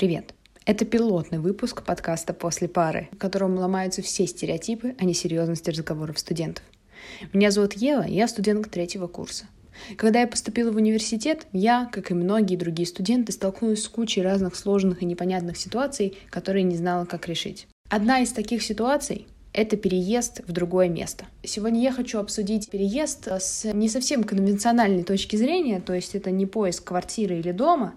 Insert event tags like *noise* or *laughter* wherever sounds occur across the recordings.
Привет! Это пилотный выпуск подкаста «После пары», в котором ломаются все стереотипы о несерьезности разговоров студентов. Меня зовут Ева, я студентка третьего курса. Когда я поступила в университет, я, как и многие другие студенты, столкнулась с кучей разных сложных и непонятных ситуаций, которые не знала, как решить. Одна из таких ситуаций это переезд в другое место. Сегодня я хочу обсудить переезд с не совсем конвенциональной точки зрения, то есть это не поиск квартиры или дома,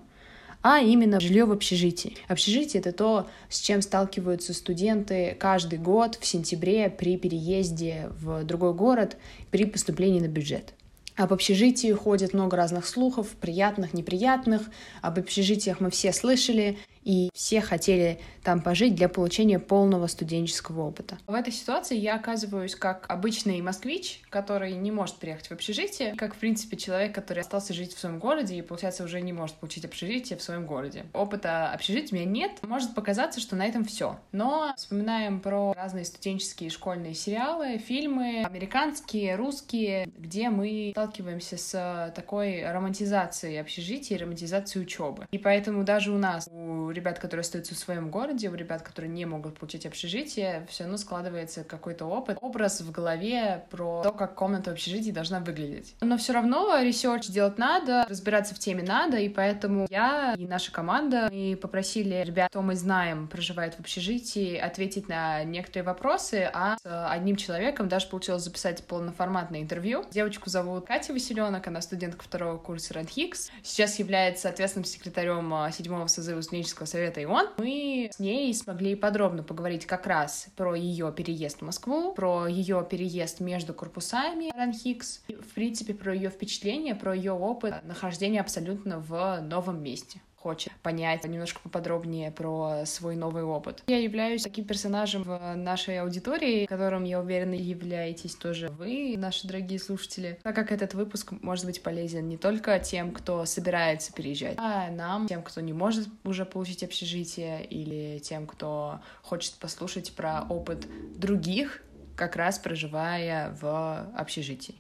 а именно жилье в общежитии. Общежитие — это то, с чем сталкиваются студенты каждый год в сентябре при переезде в другой город, при поступлении на бюджет. Об общежитии ходит много разных слухов, приятных, неприятных. Об общежитиях мы все слышали, и все хотели там пожить для получения полного студенческого опыта. В этой ситуации я оказываюсь как обычный москвич, который не может приехать в общежитие, как, в принципе, человек, который остался жить в своем городе и, получается, уже не может получить общежитие в своем городе. Опыта общежития у меня нет. Может показаться, что на этом все. Но вспоминаем про разные студенческие школьные сериалы, фильмы, американские, русские, где мы сталкиваемся с такой романтизацией общежития и романтизацией учебы. И поэтому даже у нас, у ребят, которые остаются в своем городе, у ребят, которые не могут получить общежитие, все равно складывается какой-то опыт, образ в голове про то, как комната в общежитии должна выглядеть. Но все равно research делать надо, разбираться в теме надо, и поэтому я и наша команда мы попросили ребят, кто мы знаем, проживает в общежитии, ответить на некоторые вопросы, а с одним человеком даже получилось записать полноформатное интервью. Девочку зовут Катя Василенок, она студентка второго курса РАНХиГС, сейчас является ответственным секретарем а, седьмого созыва студенческого Европейского совета ИОН, мы с ней смогли подробно поговорить как раз про ее переезд в Москву, про ее переезд между корпусами Ранхикс, и, в принципе, про ее впечатления, про ее опыт нахождения абсолютно в новом месте хочет понять немножко поподробнее про свой новый опыт. Я являюсь таким персонажем в нашей аудитории, которым, я уверена, являетесь тоже вы, наши дорогие слушатели, так как этот выпуск может быть полезен не только тем, кто собирается переезжать, а нам, тем, кто не может уже получить общежитие, или тем, кто хочет послушать про опыт других, как раз проживая в общежитии.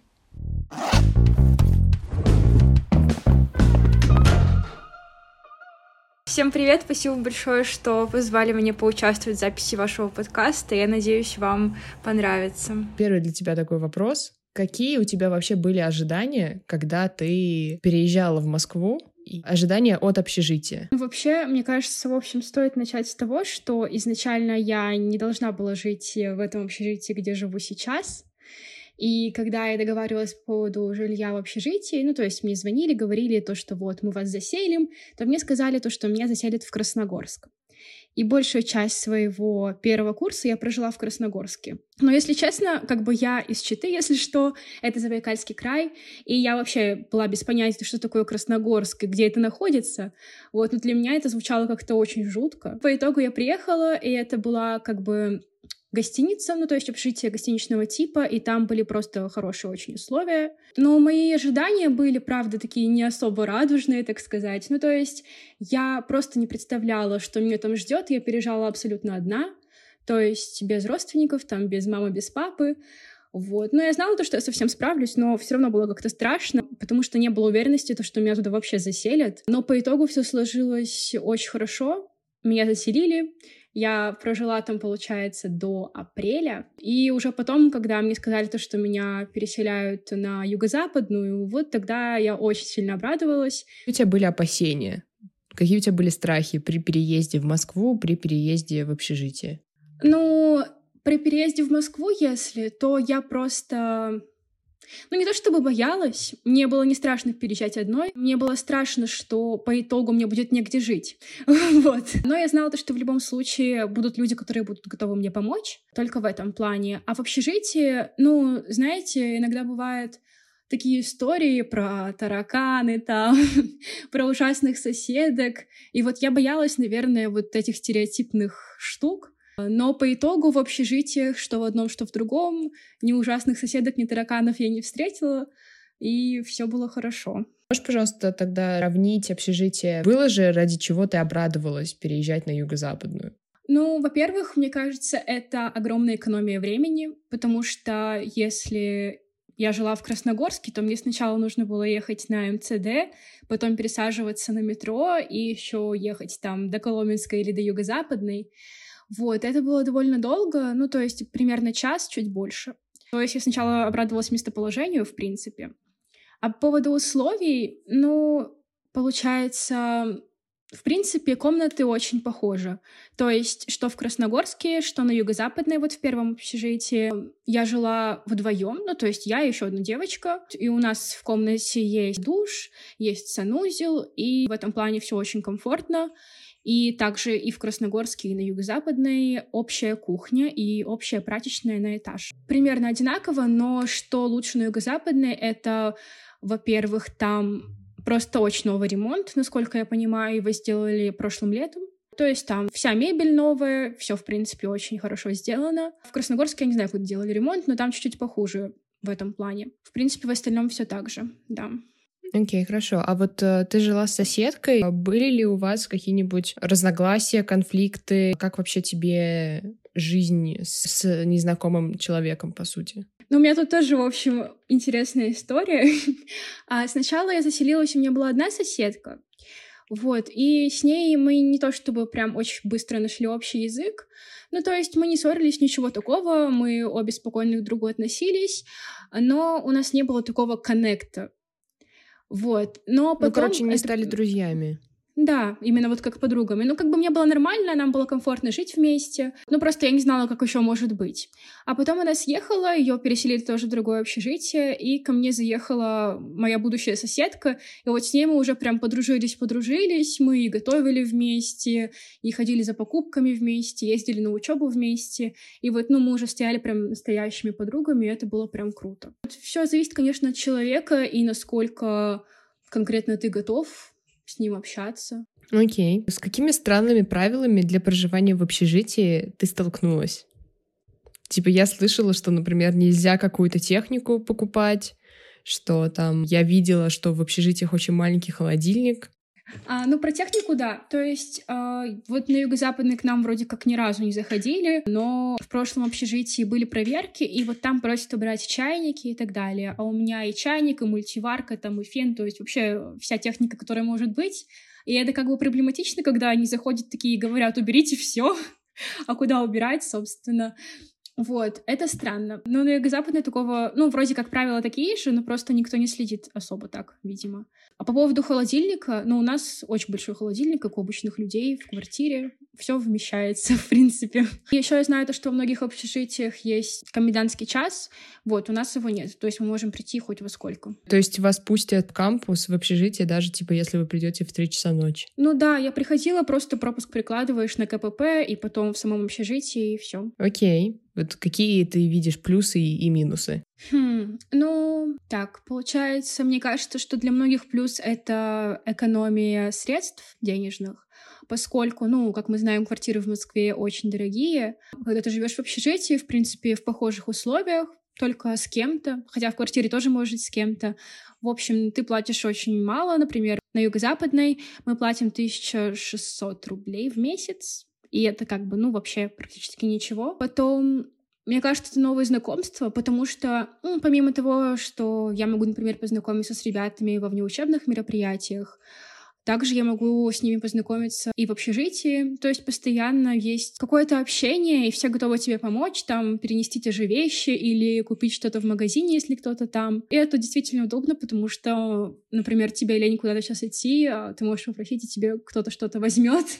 Всем привет, спасибо большое, что позвали меня поучаствовать в записи вашего подкаста. Я надеюсь, вам понравится. Первый для тебя такой вопрос. Какие у тебя вообще были ожидания, когда ты переезжала в Москву и ожидания от общежития? Ну, вообще, мне кажется, в общем, стоит начать с того, что изначально я не должна была жить в этом общежитии, где живу сейчас. И когда я договаривалась по поводу жилья в общежитии, ну, то есть мне звонили, говорили то, что вот мы вас заселим, то мне сказали то, что меня заселят в Красногорск. И большую часть своего первого курса я прожила в Красногорске. Но, если честно, как бы я из Читы, если что, это Забайкальский край, и я вообще была без понятия, что такое Красногорск и где это находится. Вот, но для меня это звучало как-то очень жутко. По итогу я приехала, и это была как бы гостиница, ну, то есть общежитие гостиничного типа, и там были просто хорошие очень условия. Но мои ожидания были, правда, такие не особо радужные, так сказать. Ну, то есть я просто не представляла, что меня там ждет. Я переезжала абсолютно одна, то есть без родственников, там, без мамы, без папы. Вот. Но я знала то, что я совсем справлюсь, но все равно было как-то страшно, потому что не было уверенности, то, что меня туда вообще заселят. Но по итогу все сложилось очень хорошо. Меня заселили, я прожила там, получается, до апреля. И уже потом, когда мне сказали то, что меня переселяют на юго-западную, вот тогда я очень сильно обрадовалась. У тебя были опасения? Какие у тебя были страхи при переезде в Москву, при переезде в общежитие? Ну, при переезде в Москву, если, то я просто ну, не то чтобы боялась, мне было не страшно переезжать одной, мне было страшно, что по итогу мне будет негде жить. *laughs* вот. Но я знала, что в любом случае будут люди, которые будут готовы мне помочь, только в этом плане. А в общежитии, ну, знаете, иногда бывает такие истории про тараканы там, *laughs* про ужасных соседок. И вот я боялась, наверное, вот этих стереотипных штук, но по итогу в общежитиях, что в одном, что в другом, ни ужасных соседок, ни тараканов я не встретила, и все было хорошо. Можешь, пожалуйста, тогда равнить общежитие? Было же, ради чего ты обрадовалась переезжать на юго-западную? Ну, во-первых, мне кажется, это огромная экономия времени, потому что если я жила в Красногорске, то мне сначала нужно было ехать на МЦД, потом пересаживаться на метро и еще ехать там до Коломенской или до Юго-Западной. Вот, это было довольно долго, ну, то есть примерно час, чуть больше. То есть я сначала обрадовалась местоположению, в принципе. А по поводу условий, ну, получается, в принципе, комнаты очень похожи. То есть, что в Красногорске, что на Юго-Западной, вот в первом общежитии, я жила вдвоем, ну, то есть я и еще одна девочка, и у нас в комнате есть душ, есть санузел, и в этом плане все очень комфортно. И также и в Красногорске, и на Юго-Западной общая кухня и общая прачечная на этаж. Примерно одинаково, но что лучше на Юго-Западной, это, во-первых, там просто очень новый ремонт, насколько я понимаю, его сделали прошлым летом. То есть там вся мебель новая, все в принципе очень хорошо сделано. В Красногорске я не знаю, куда делали ремонт, но там чуть-чуть похуже в этом плане. В принципе, в остальном все так же, да. Окей, okay, хорошо. А вот э, ты жила с соседкой. Были ли у вас какие-нибудь разногласия, конфликты? Как вообще тебе жизнь с незнакомым человеком, по сути? Ну, у меня тут тоже, в общем, интересная история. *laughs* а сначала я заселилась, у меня была одна соседка. Вот, и с ней мы не то чтобы прям очень быстро нашли общий язык, ну, то есть мы не ссорились, ничего такого, мы обе спокойно к другу относились, но у нас не было такого коннекта. Вот. Но потом... Ну, короче, не это... стали друзьями. Да, именно вот как подругами. Ну, как бы мне было нормально, нам было комфортно жить вместе. Ну, просто я не знала, как еще может быть. А потом она съехала, ее переселили тоже в другое общежитие, и ко мне заехала моя будущая соседка. И вот с ней мы уже прям подружились-подружились. Мы и готовили вместе, и ходили за покупками вместе, ездили на учебу вместе. И вот, ну, мы уже стояли прям настоящими подругами, и это было прям круто. Все зависит, конечно, от человека и насколько конкретно ты готов с ним общаться. Окей. С какими странными правилами для проживания в общежитии ты столкнулась? Типа я слышала, что, например, нельзя какую-то технику покупать, что там я видела, что в общежитиях очень маленький холодильник, а, ну, про технику, да. То есть а, вот на юго-западный к нам вроде как ни разу не заходили, но в прошлом общежитии были проверки, и вот там просят убирать чайники и так далее. А у меня и чайник, и мультиварка, там, и фен, то есть вообще вся техника, которая может быть. И это как бы проблематично, когда они заходят такие и говорят, уберите все, *laughs* а куда убирать, собственно. Вот, это странно. Но на юго-западной такого, ну, вроде как правила такие же, но просто никто не следит особо так, видимо. А по поводу холодильника, ну, у нас очень большой холодильник, как у обычных людей в квартире. Все вмещается, *laughs* в принципе. Еще я знаю то, что в многих общежитиях есть комендантский час. Вот, у нас его нет. То есть мы можем прийти хоть во сколько. То есть вас пустят в кампус, в общежитие, даже, типа, если вы придете в 3 часа ночи? Ну да, я приходила, просто пропуск прикладываешь на КПП, и потом в самом общежитии, и все. Окей. Вот какие ты видишь плюсы и минусы? Хм, ну, так, получается, мне кажется, что для многих плюс — это экономия средств денежных, поскольку, ну, как мы знаем, квартиры в Москве очень дорогие. Когда ты живешь в общежитии, в принципе, в похожих условиях, только с кем-то, хотя в квартире тоже может жить с кем-то. В общем, ты платишь очень мало. Например, на юго-западной мы платим 1600 рублей в месяц, и это как бы, ну, вообще практически ничего. Потом мне кажется, это новые знакомства, потому что, ну, помимо того, что я могу, например, познакомиться с ребятами во внеучебных мероприятиях, также я могу с ними познакомиться и в общежитии, то есть постоянно есть какое-то общение, и все готовы тебе помочь, там, перенести те же вещи или купить что-то в магазине, если кто-то там. И это действительно удобно, потому что, например, тебе лень куда-то сейчас идти, а ты можешь попросить, и тебе кто-то что-то возьмет. *laughs*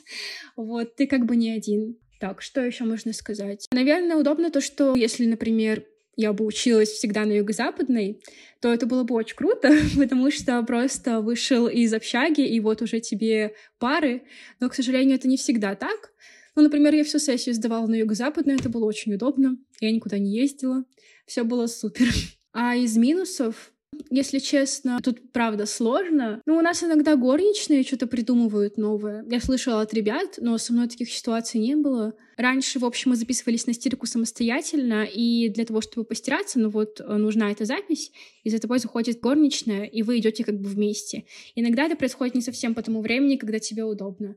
Вот, ты как бы не один. Так, что еще можно сказать? Наверное, удобно то, что если, например, я бы училась всегда на юго-западной, то это было бы очень круто, *laughs* потому что просто вышел из общаги, и вот уже тебе пары. Но, к сожалению, это не всегда так. Ну, например, я всю сессию сдавала на юго-западной, это было очень удобно. Я никуда не ездила. Все было супер. *laughs* А из минусов если честно, тут правда сложно. Ну, у нас иногда горничные что-то придумывают новое. Я слышала от ребят, но со мной таких ситуаций не было. Раньше, в общем, мы записывались на стирку самостоятельно, и для того, чтобы постираться, ну вот, э, нужна эта запись, и за тобой заходит горничная, и вы идете как бы вместе. Иногда это происходит не совсем по тому времени, когда тебе удобно.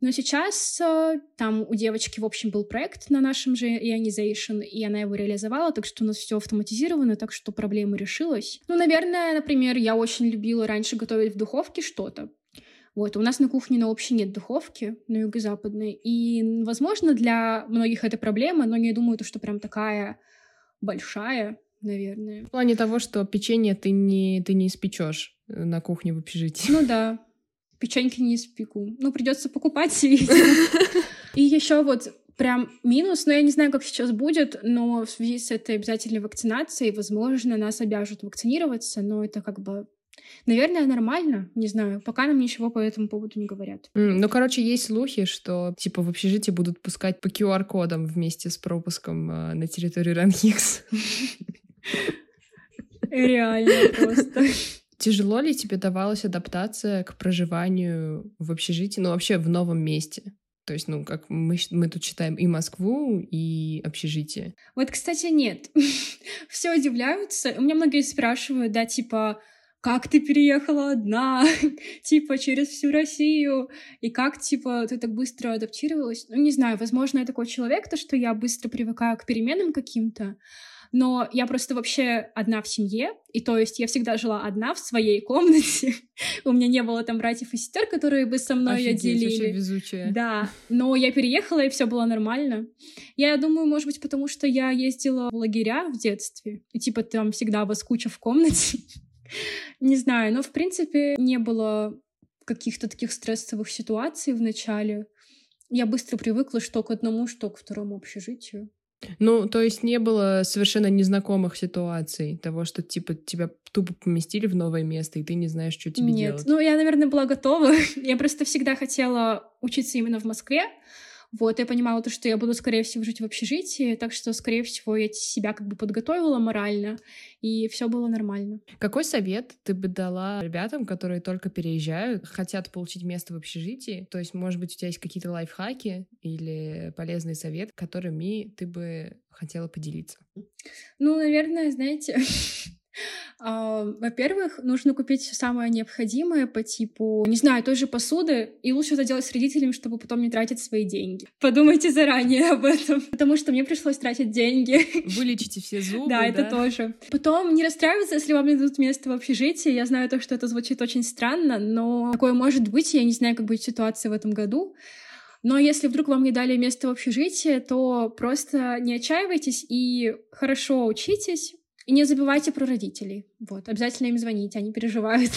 Но сейчас э, там у девочки, в общем, был проект на нашем же Ionization, и она его реализовала, так что у нас все автоматизировано, так что проблема решилась. Ну, наверное, например, я очень любила раньше готовить в духовке что-то. Вот, у нас на кухне на общей нет духовки, на юго-западной, и, возможно, для многих это проблема, но не думаю, что прям такая большая, наверное. В плане того, что печенье ты не, ты не испечешь на кухне в общежитии. Ну да, печеньки не испеку. Ну, придется покупать. И *laughs* еще вот прям минус, но я не знаю, как сейчас будет, но в связи с этой обязательной вакцинацией, возможно, нас обяжут вакцинироваться, но это как бы Наверное, нормально, не знаю, пока нам ничего по этому поводу не говорят. Mm, ну, короче, есть слухи, что типа в общежитии будут пускать по QR-кодам вместе с пропуском э, на территорию Ранхикс. *laughs* Реально просто. Тяжело ли тебе давалась адаптация к проживанию в общежитии, ну вообще в новом месте? То есть, ну, как мы, мы тут читаем и Москву, и общежитие. Вот, кстати, нет. *laughs* Все удивляются. У меня многие спрашивают, да, типа, как ты переехала одна, *laughs* типа, через всю Россию, и как, типа, ты так быстро адаптировалась. Ну, не знаю, возможно, я такой человек, то, что я быстро привыкаю к переменам каким-то, но я просто вообще одна в семье, и то есть я всегда жила одна в своей комнате. *laughs* У меня не было там братьев и сестер, которые бы со мной Офигеть, делили. везучая. Да, но я переехала, и все было нормально. Я думаю, может быть, потому что я ездила в лагеря в детстве, и типа там всегда вас куча в комнате. *laughs* Не знаю, но в принципе не было каких-то таких стрессовых ситуаций в начале. Я быстро привыкла что к одному, что к второму общежитию. Ну, то есть не было совершенно незнакомых ситуаций, того, что, типа, тебя тупо поместили в новое место, и ты не знаешь, что тебе Нет. делать? ну, я, наверное, была готова. *laughs* я просто всегда хотела учиться именно в Москве, вот, я понимала то, что я буду, скорее всего, жить в общежитии, так что, скорее всего, я себя как бы подготовила морально, и все было нормально. Какой совет ты бы дала ребятам, которые только переезжают, хотят получить место в общежитии? То есть, может быть, у тебя есть какие-то лайфхаки или полезный совет, которыми ты бы хотела поделиться? Ну, наверное, знаете, *laughs* во-первых, нужно купить все самое необходимое по типу, не знаю, той же посуды, и лучше это делать с родителями, чтобы потом не тратить свои деньги. *laughs* Подумайте заранее об этом, *laughs* потому что мне пришлось тратить деньги. Вылечите все зубы, да? это тоже. Потом не расстраиваться, если вам не дадут место в общежитии. Я знаю то, что это звучит очень странно, но такое может быть. Я не знаю, как будет ситуация в этом году. Но если вдруг вам не дали место в общежитии, то просто не отчаивайтесь и хорошо учитесь, и не забывайте про родителей. Вот, обязательно им звоните, они переживают.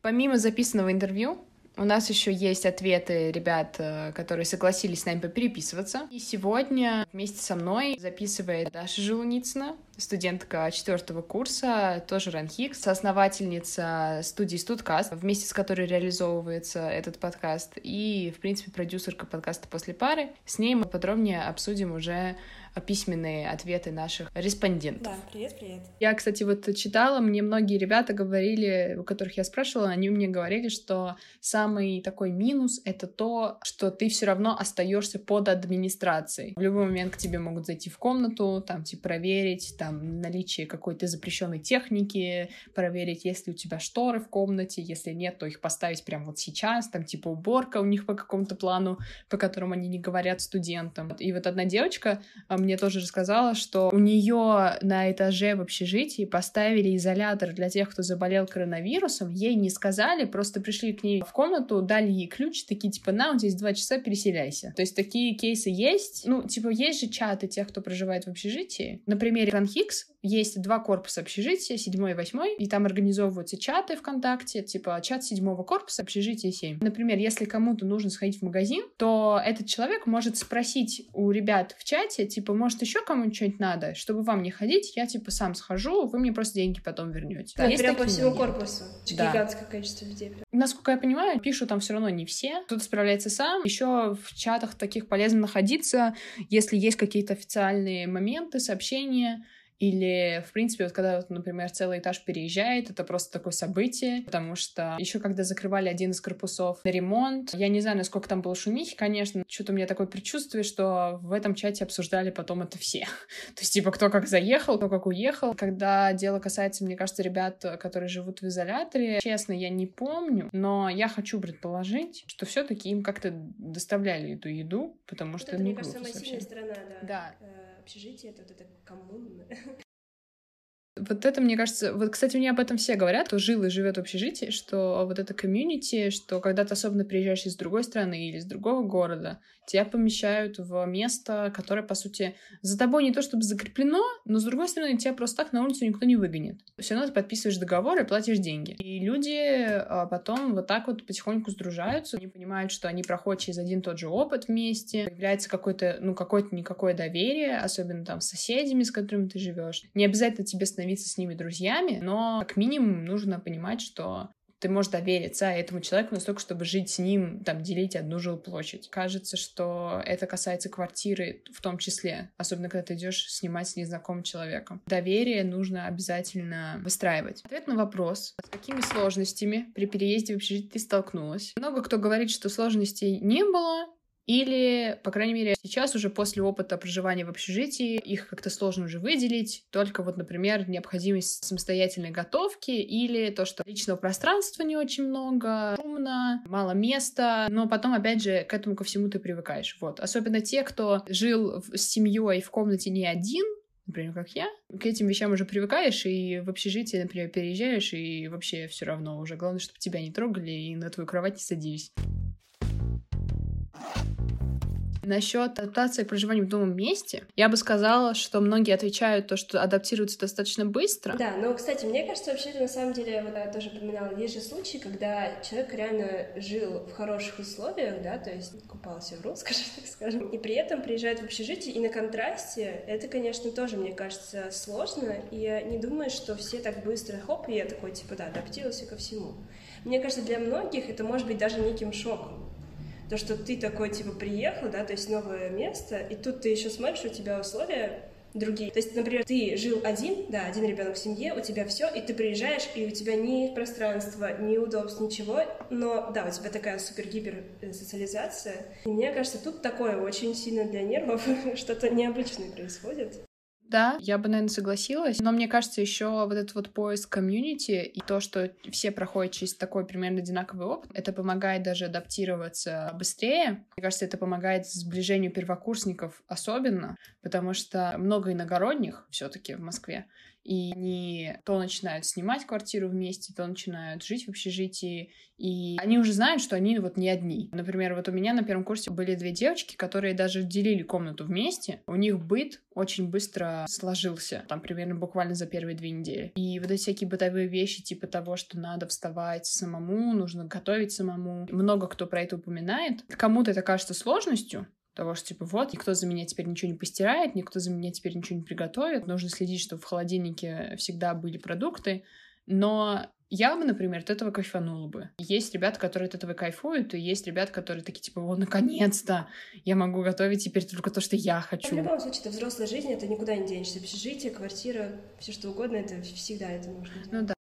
Помимо записанного интервью, у нас еще есть ответы ребят, э, которые согласились с нами попереписываться. И сегодня вместе со мной записывает Даша Желуницына, студентка четвертого курса, тоже Ранхикс, соосновательница студии Студкаст, вместе с которой реализовывается этот подкаст, и, в принципе, продюсерка подкаста «После пары». С ней мы подробнее обсудим уже письменные ответы наших респондентов. Да, привет, привет. Я, кстати, вот читала, мне многие ребята говорили, у которых я спрашивала, они мне говорили, что самый такой минус — это то, что ты все равно остаешься под администрацией. В любой момент к тебе могут зайти в комнату, там, типа, проверить, там, наличие какой-то запрещенной техники, проверить, есть ли у тебя шторы в комнате, если нет, то их поставить прямо вот сейчас, там, типа, уборка у них по какому-то плану, по которому они не говорят студентам. И вот одна девочка а, мне тоже рассказала, что у нее на этаже в общежитии поставили изолятор для тех, кто заболел коронавирусом. Ей не сказали, просто пришли к ней в комнату, дали ей ключ, такие типа, на, у тебя есть два часа, переселяйся. То есть такие кейсы есть. Ну, типа, есть же чаты тех, кто проживает в общежитии. На примере Ранхикс есть два корпуса общежития, седьмой и восьмой, и там организовываются чаты ВКонтакте, типа чат седьмого корпуса, общежитие 7. Например, если кому-то нужно сходить в магазин, то этот человек может спросить у ребят в чате, типа, может, еще кому-нибудь что-нибудь надо, чтобы вам не ходить, я, типа, сам схожу, вы мне просто деньги потом вернете. Да, есть прям по всему корпусу. Да. Гигантское количество людей. Насколько я понимаю, пишут там все равно не все. Кто-то справляется сам. Еще в чатах таких полезно находиться, если есть какие-то официальные моменты, сообщения, Или, в принципе, вот когда, вот, например, целый этаж переезжает, это просто такое событие, потому что еще когда закрывали один из корпусов на ремонт, я не знаю, насколько там было шумихи, конечно, что-то у меня такое предчувствие, что в этом чате обсуждали потом это все. *laughs* То есть, типа, кто как заехал, кто как уехал. Когда дело касается, мне кажется, ребят, которые живут в изоляторе, честно, я не помню, но я хочу предположить, что все-таки им как-то доставляли эту еду, потому что это, ну, мне кажется, самая сильная сторона, да. Да. Общежитие это вот это коммунное. *laughs* Вот это, мне кажется, вот, кстати, мне об этом все говорят, кто жил и живет в общежитии, что вот это комьюнити, что когда ты особенно приезжаешь из другой страны или из другого города, тебя помещают в место, которое, по сути, за тобой не то чтобы закреплено, но, с другой стороны, тебя просто так на улицу никто не выгонит. Все равно ты подписываешь договор и платишь деньги. И люди а, потом вот так вот потихоньку сдружаются, они понимают, что они проходят через один тот же опыт вместе, появляется какое-то, ну, какое-то никакое доверие, особенно там с соседями, с которыми ты живешь. Не обязательно тебе становиться с ними друзьями, но как минимум нужно понимать, что ты можешь довериться этому человеку настолько, чтобы жить с ним, там, делить одну жилплощадь. Кажется, что это касается квартиры в том числе, особенно когда ты идешь снимать с незнакомым человеком. Доверие нужно обязательно выстраивать. Ответ на вопрос, с какими сложностями при переезде в общежитие ты столкнулась? Много кто говорит, что сложностей не было, или, по крайней мере, сейчас уже после опыта проживания в общежитии их как-то сложно уже выделить. Только вот, например, необходимость самостоятельной готовки или то, что личного пространства не очень много, шумно, мало места. Но потом, опять же, к этому ко всему ты привыкаешь. Вот. Особенно те, кто жил с семьей в комнате не один, например, как я, к этим вещам уже привыкаешь, и в общежитие, например, переезжаешь, и вообще все равно уже. Главное, чтобы тебя не трогали и на твою кровать не садились. Насчет адаптации к проживанию в новом месте, я бы сказала, что многие отвечают то, что адаптируются достаточно быстро. Да, но, кстати, мне кажется, вообще на самом деле, вот я тоже упоминала, есть же случаи, когда человек реально жил в хороших условиях, да, то есть купался в роскоши, так *laughs* скажем, и при этом приезжает в общежитие, и на контрасте это, конечно, тоже, мне кажется, сложно, и я не думаю, что все так быстро, хоп, и я такой, типа, да, адаптировался ко всему. Мне кажется, для многих это может быть даже неким шоком. То, что ты такой, типа, приехал, да, то есть новое место, и тут ты еще смотришь, у тебя условия другие. То есть, например, ты жил один, да, один ребенок в семье, у тебя все, и ты приезжаешь, и у тебя ни пространства, ни удобств, ничего, но да, у тебя такая супер-гипер социализация. И мне кажется, тут такое очень сильно для нервов, *laughs* что-то необычное происходит. Да, я бы, наверное, согласилась. Но мне кажется, еще вот этот вот поиск комьюнити и то, что все проходят через такой примерно одинаковый опыт, это помогает даже адаптироваться быстрее. Мне кажется, это помогает сближению первокурсников особенно, потому что много иногородних все-таки в Москве и они то начинают снимать квартиру вместе, то начинают жить в общежитии, и они уже знают, что они вот не одни. Например, вот у меня на первом курсе были две девочки, которые даже делили комнату вместе, у них быт очень быстро сложился, там примерно буквально за первые две недели. И вот эти всякие бытовые вещи, типа того, что надо вставать самому, нужно готовить самому, много кто про это упоминает. Кому-то это кажется сложностью, того, что, типа, вот, никто за меня теперь ничего не постирает, никто за меня теперь ничего не приготовит, нужно следить, чтобы в холодильнике всегда были продукты, но я бы, например, от этого кайфанула бы. Есть ребята, которые от этого кайфуют, и есть ребята, которые такие, типа, вот, наконец-то я могу готовить теперь только то, что я хочу. в любом случае, это взрослая жизнь, это никуда не денешься. Общежитие, квартира, все что угодно, это всегда это нужно. Ну да.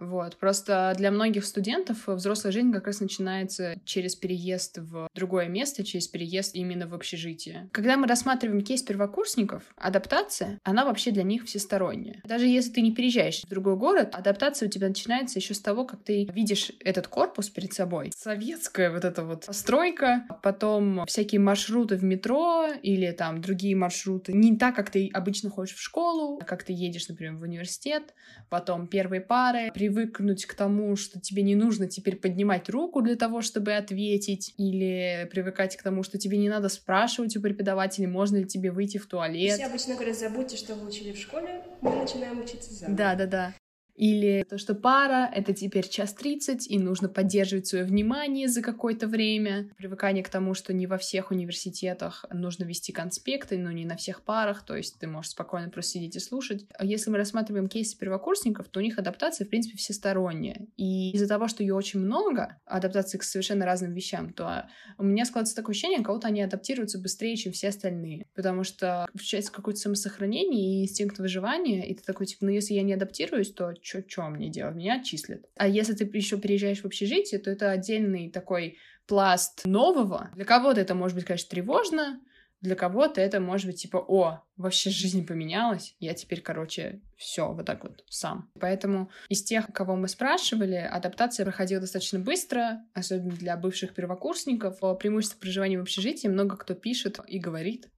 Вот. Просто для многих студентов взрослая жизнь как раз начинается через переезд в другое место, через переезд именно в общежитие. Когда мы рассматриваем кейс первокурсников, адаптация, она вообще для них всесторонняя. Даже если ты не переезжаешь в другой город, адаптация у тебя начинается еще с того, как ты видишь этот корпус перед собой. Советская вот эта вот постройка, потом всякие маршруты в метро или там другие маршруты. Не так, как ты обычно ходишь в школу, как ты едешь, например, в университет, потом первые пары, привыкнуть к тому, что тебе не нужно теперь поднимать руку для того, чтобы ответить, или привыкать к тому, что тебе не надо спрашивать у преподавателя, можно ли тебе выйти в туалет. Все обычно говорят, забудьте, что вы учили в школе, мы начинаем учиться заново. Да, да, да. Или то, что пара — это теперь час тридцать, и нужно поддерживать свое внимание за какое-то время. Привыкание к тому, что не во всех университетах нужно вести конспекты, но не на всех парах, то есть ты можешь спокойно просто сидеть и слушать. Если мы рассматриваем кейсы первокурсников, то у них адаптация, в принципе, всесторонняя. И из-за того, что ее очень много, адаптации к совершенно разным вещам, то у меня складывается такое ощущение, кого-то они адаптируются быстрее, чем все остальные. Потому что включается какое-то самосохранение и инстинкт выживания, и ты такой, типа, ну если я не адаптируюсь, то что, мне делать? Меня отчислят. А если ты еще переезжаешь в общежитие, то это отдельный такой пласт нового. Для кого-то это может быть, конечно, тревожно, для кого-то это может быть типа, о, вообще жизнь поменялась, я теперь, короче, все вот так вот сам. Поэтому из тех, кого мы спрашивали, адаптация проходила достаточно быстро, особенно для бывших первокурсников. О преимуществах проживания в общежитии много кто пишет и говорит,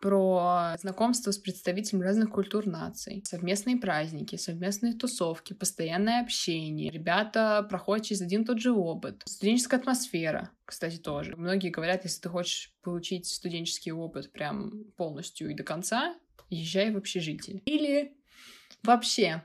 про знакомство с представителями разных культур наций, совместные праздники, совместные тусовки, постоянное общение. Ребята проходят через один и тот же опыт. Студенческая атмосфера, кстати, тоже. Многие говорят, если ты хочешь получить студенческий опыт прям полностью и до конца, езжай в общежитие. Или вообще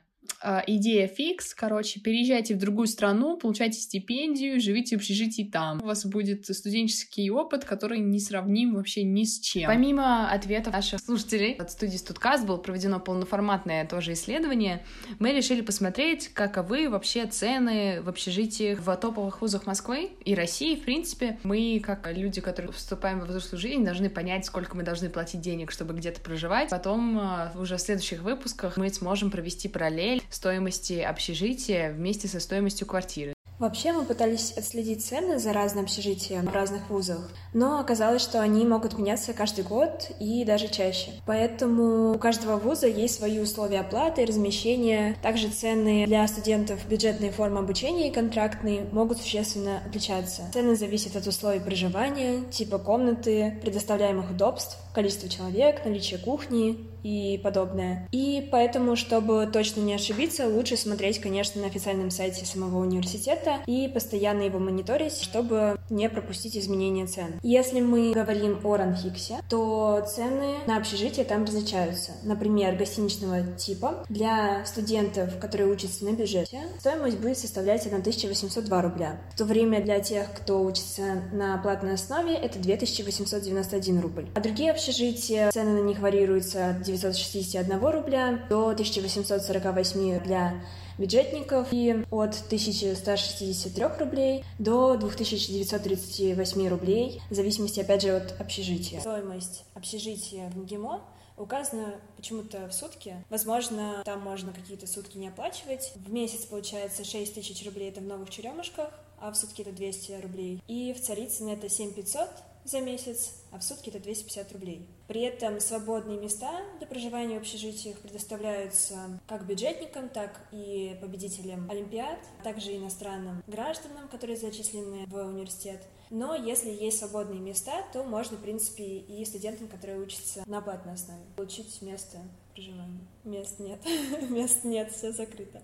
идея фикс, короче, переезжайте в другую страну, получайте стипендию, живите в общежитии там. У вас будет студенческий опыт, который не сравним вообще ни с чем. Помимо ответов наших слушателей от студии Студкаст было проведено полноформатное тоже исследование. Мы решили посмотреть, каковы вообще цены в общежитиях в топовых вузах Москвы и России. В принципе, мы, как люди, которые вступаем во взрослую жизнь, должны понять, сколько мы должны платить денег, чтобы где-то проживать. Потом а, уже в следующих выпусках мы сможем провести параллель стоимости общежития вместе со стоимостью квартиры. Вообще мы пытались отследить цены за разные общежития в разных вузах, но оказалось, что они могут меняться каждый год и даже чаще. Поэтому у каждого вуза есть свои условия оплаты размещения. Также цены для студентов бюджетной формы обучения и контрактные могут существенно отличаться. Цены зависят от условий проживания, типа комнаты, предоставляемых удобств, количества человек, наличия кухни и подобное. И поэтому, чтобы точно не ошибиться, лучше смотреть, конечно, на официальном сайте самого университета и постоянно его мониторить, чтобы не пропустить изменения цен. Если мы говорим о Ранхиксе, то цены на общежитие там различаются. Например, гостиничного типа для студентов, которые учатся на бюджете, стоимость будет составлять 1802 рубля. В то время для тех, кто учится на платной основе, это 2891 рубль. А другие общежития, цены на них варьируются от 961 рубля до 1848 для бюджетников и от 1163 рублей до 2938 рублей, в зависимости, опять же, от общежития. Стоимость общежития в МГИМО указано почему-то в сутки. Возможно, там можно какие-то сутки не оплачивать. В месяц получается 6 тысяч рублей, это в Новых Черемушках, а в сутки это 200 рублей. И в Царицыно это 7500 за месяц, а в сутки это 250 рублей. При этом свободные места для проживания в общежитиях предоставляются как бюджетникам, так и победителям Олимпиад, а также иностранным гражданам, которые зачислены в университет. Но если есть свободные места, то можно, в принципе, и студентам, которые учатся на платной основе, получить место проживания. Мест нет. *laughs* Мест нет, все закрыто.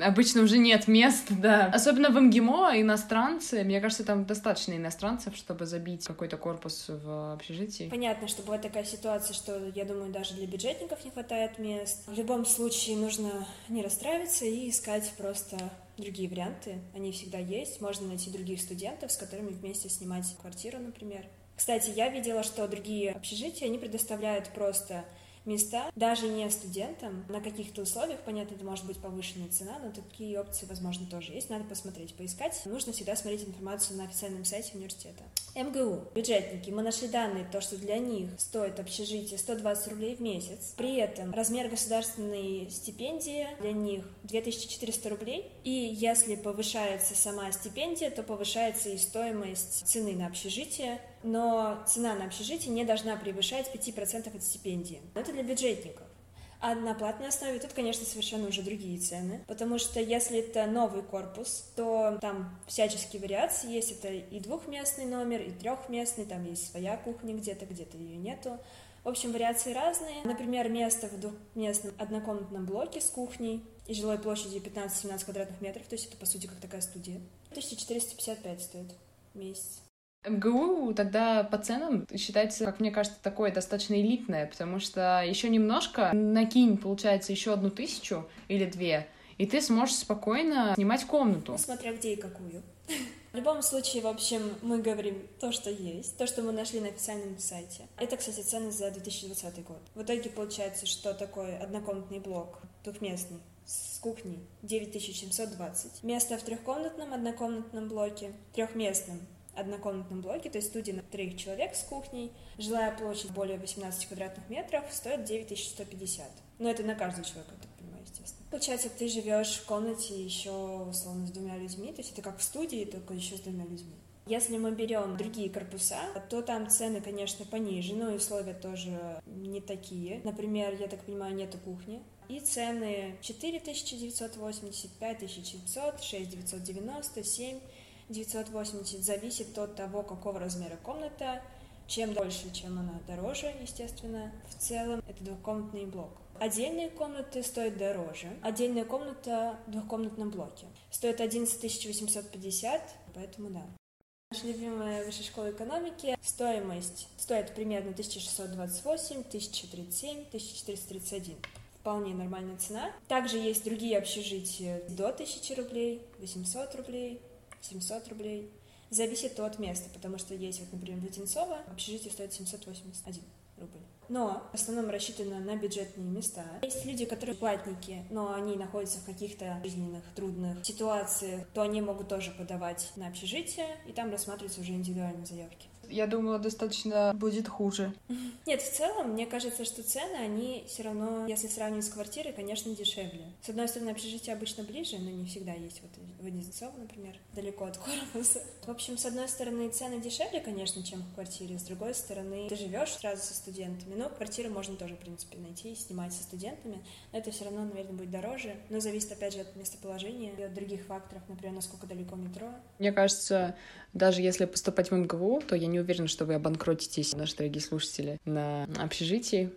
Обычно уже нет мест, да. Особенно в МГИМО иностранцы. Мне кажется, там достаточно иностранцев, чтобы забить какой-то корпус в общежитии. Понятно, что бывает такая ситуация, что, я думаю, даже для бюджетников не хватает мест. В любом случае нужно не расстраиваться и искать просто другие варианты. Они всегда есть. Можно найти других студентов, с которыми вместе снимать квартиру, например. Кстати, я видела, что другие общежития, они предоставляют просто места, даже не студентам, на каких-то условиях, понятно, это может быть повышенная цена, но такие опции, возможно, тоже есть, надо посмотреть, поискать. Нужно всегда смотреть информацию на официальном сайте университета. МГУ, бюджетники, мы нашли данные, то, что для них стоит общежитие 120 рублей в месяц, при этом размер государственной стипендии для них 2400 рублей, и если повышается сама стипендия, то повышается и стоимость цены на общежитие, но цена на общежитие не должна превышать 5% от стипендии. Это для бюджетников. А на платной основе тут, конечно, совершенно уже другие цены, потому что если это новый корпус, то там всяческие вариации есть. Это и двухместный номер, и трехместный, там есть своя кухня где-то, где-то ее нету. В общем, вариации разные. Например, место в двухместном однокомнатном блоке с кухней и жилой площадью 15-17 квадратных метров, то есть это, по сути, как такая студия. 1455 стоит месяц. МГУ тогда по ценам считается, как мне кажется, такое достаточно элитное, потому что еще немножко накинь, получается, еще одну тысячу или две, и ты сможешь спокойно снимать комнату. Смотря где и какую. *laughs* В любом случае, в общем, мы говорим то, что есть, то, что мы нашли на официальном сайте. Это, кстати, цены за 2020 год. В итоге получается, что такой однокомнатный блок, двухместный, с кухней 9720. Место в трехкомнатном однокомнатном блоке, трехместном однокомнатном блоке, то есть студия на троих человек с кухней, жилая площадь более 18 квадратных метров, стоит 9150. Но это на каждого человека, я так понимаю, естественно. Получается, ты живешь в комнате еще, условно, с двумя людьми, то есть это как в студии, только еще с двумя людьми. Если мы берем другие корпуса, то там цены, конечно, пониже, но и условия тоже не такие. Например, я так понимаю, нету кухни. И цены 4980, 5700, 6990, 7 980 зависит от того, какого размера комната. Чем дольше, чем она дороже, естественно. В целом это двухкомнатный блок. Отдельные комнаты стоят дороже. Отдельная комната в двухкомнатном блоке стоит 11 850, поэтому да. Наша любимая высшая школа экономики. Стоимость стоит примерно 1628, 1037, 1431 вполне нормальная цена. Также есть другие общежития до 1000 рублей, 800 рублей, 700 рублей. Зависит от места, потому что есть, вот, например, в Летенцово общежитие стоит 781 рубль. Но в основном рассчитано на бюджетные места. Есть люди, которые платники, но они находятся в каких-то жизненных трудных ситуациях, то они могут тоже подавать на общежитие, и там рассматриваются уже индивидуальные заявки. Я думала, достаточно будет хуже. Нет, в целом, мне кажется, что цены, они все равно, если сравнивать с квартирой, конечно, дешевле. С одной стороны, общежитие обычно ближе, но не всегда есть. Вот в Одинцово, например, далеко от корпуса. В общем, с одной стороны, цены дешевле, конечно, чем в квартире. С другой стороны, ты живешь сразу со студентами. Но квартиру можно тоже, в принципе, найти и снимать со студентами. Но это все равно, наверное, будет дороже. Но зависит, опять же, от местоположения и от других факторов, например, насколько далеко метро. Мне кажется, даже если поступать в МГУ, то я не уверена, что вы обанкротитесь, наши дорогие слушатели, на общежитии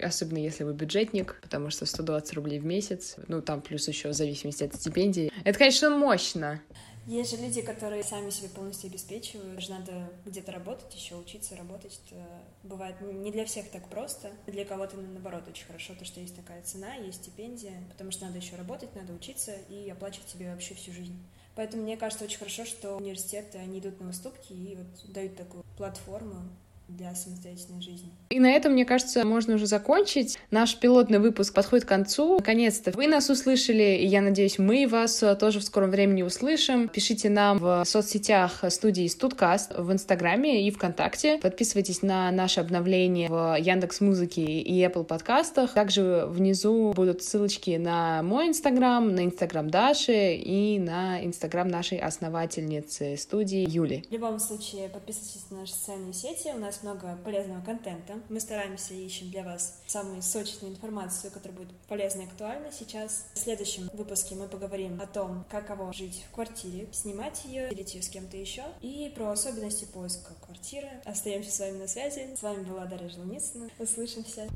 особенно если вы бюджетник, потому что 120 рублей в месяц, ну, там плюс еще в зависимости от стипендии. Это, конечно, мощно. Есть же люди, которые сами себе полностью обеспечивают. Же надо где-то работать, еще учиться работать. Это бывает не для всех так просто. Для кого-то, наоборот, очень хорошо, то, что есть такая цена, есть стипендия, потому что надо еще работать, надо учиться и оплачивать себе вообще всю жизнь. Поэтому мне кажется очень хорошо, что университеты, они идут на уступки и вот дают такую платформу для самостоятельной жизни. И на этом, мне кажется, можно уже закончить. Наш пилотный выпуск подходит к концу. Наконец-то вы нас услышали, и я надеюсь, мы вас тоже в скором времени услышим. Пишите нам в соцсетях студии Студкаст в Инстаграме и ВКонтакте. Подписывайтесь на наши обновления в Яндекс Музыке и Apple подкастах. Также внизу будут ссылочки на мой Инстаграм, на Инстаграм Даши и на Инстаграм нашей основательницы студии Юли. В любом случае, подписывайтесь на наши социальные сети. У нас нас много полезного контента. Мы стараемся и ищем для вас самую сочную информацию, которая будет полезна и актуальна сейчас. В следующем выпуске мы поговорим о том, каково жить в квартире, снимать ее, делить ее с кем-то еще, и про особенности поиска квартиры. Остаемся с вами на связи. С вами была Дарья Желницына. Услышимся.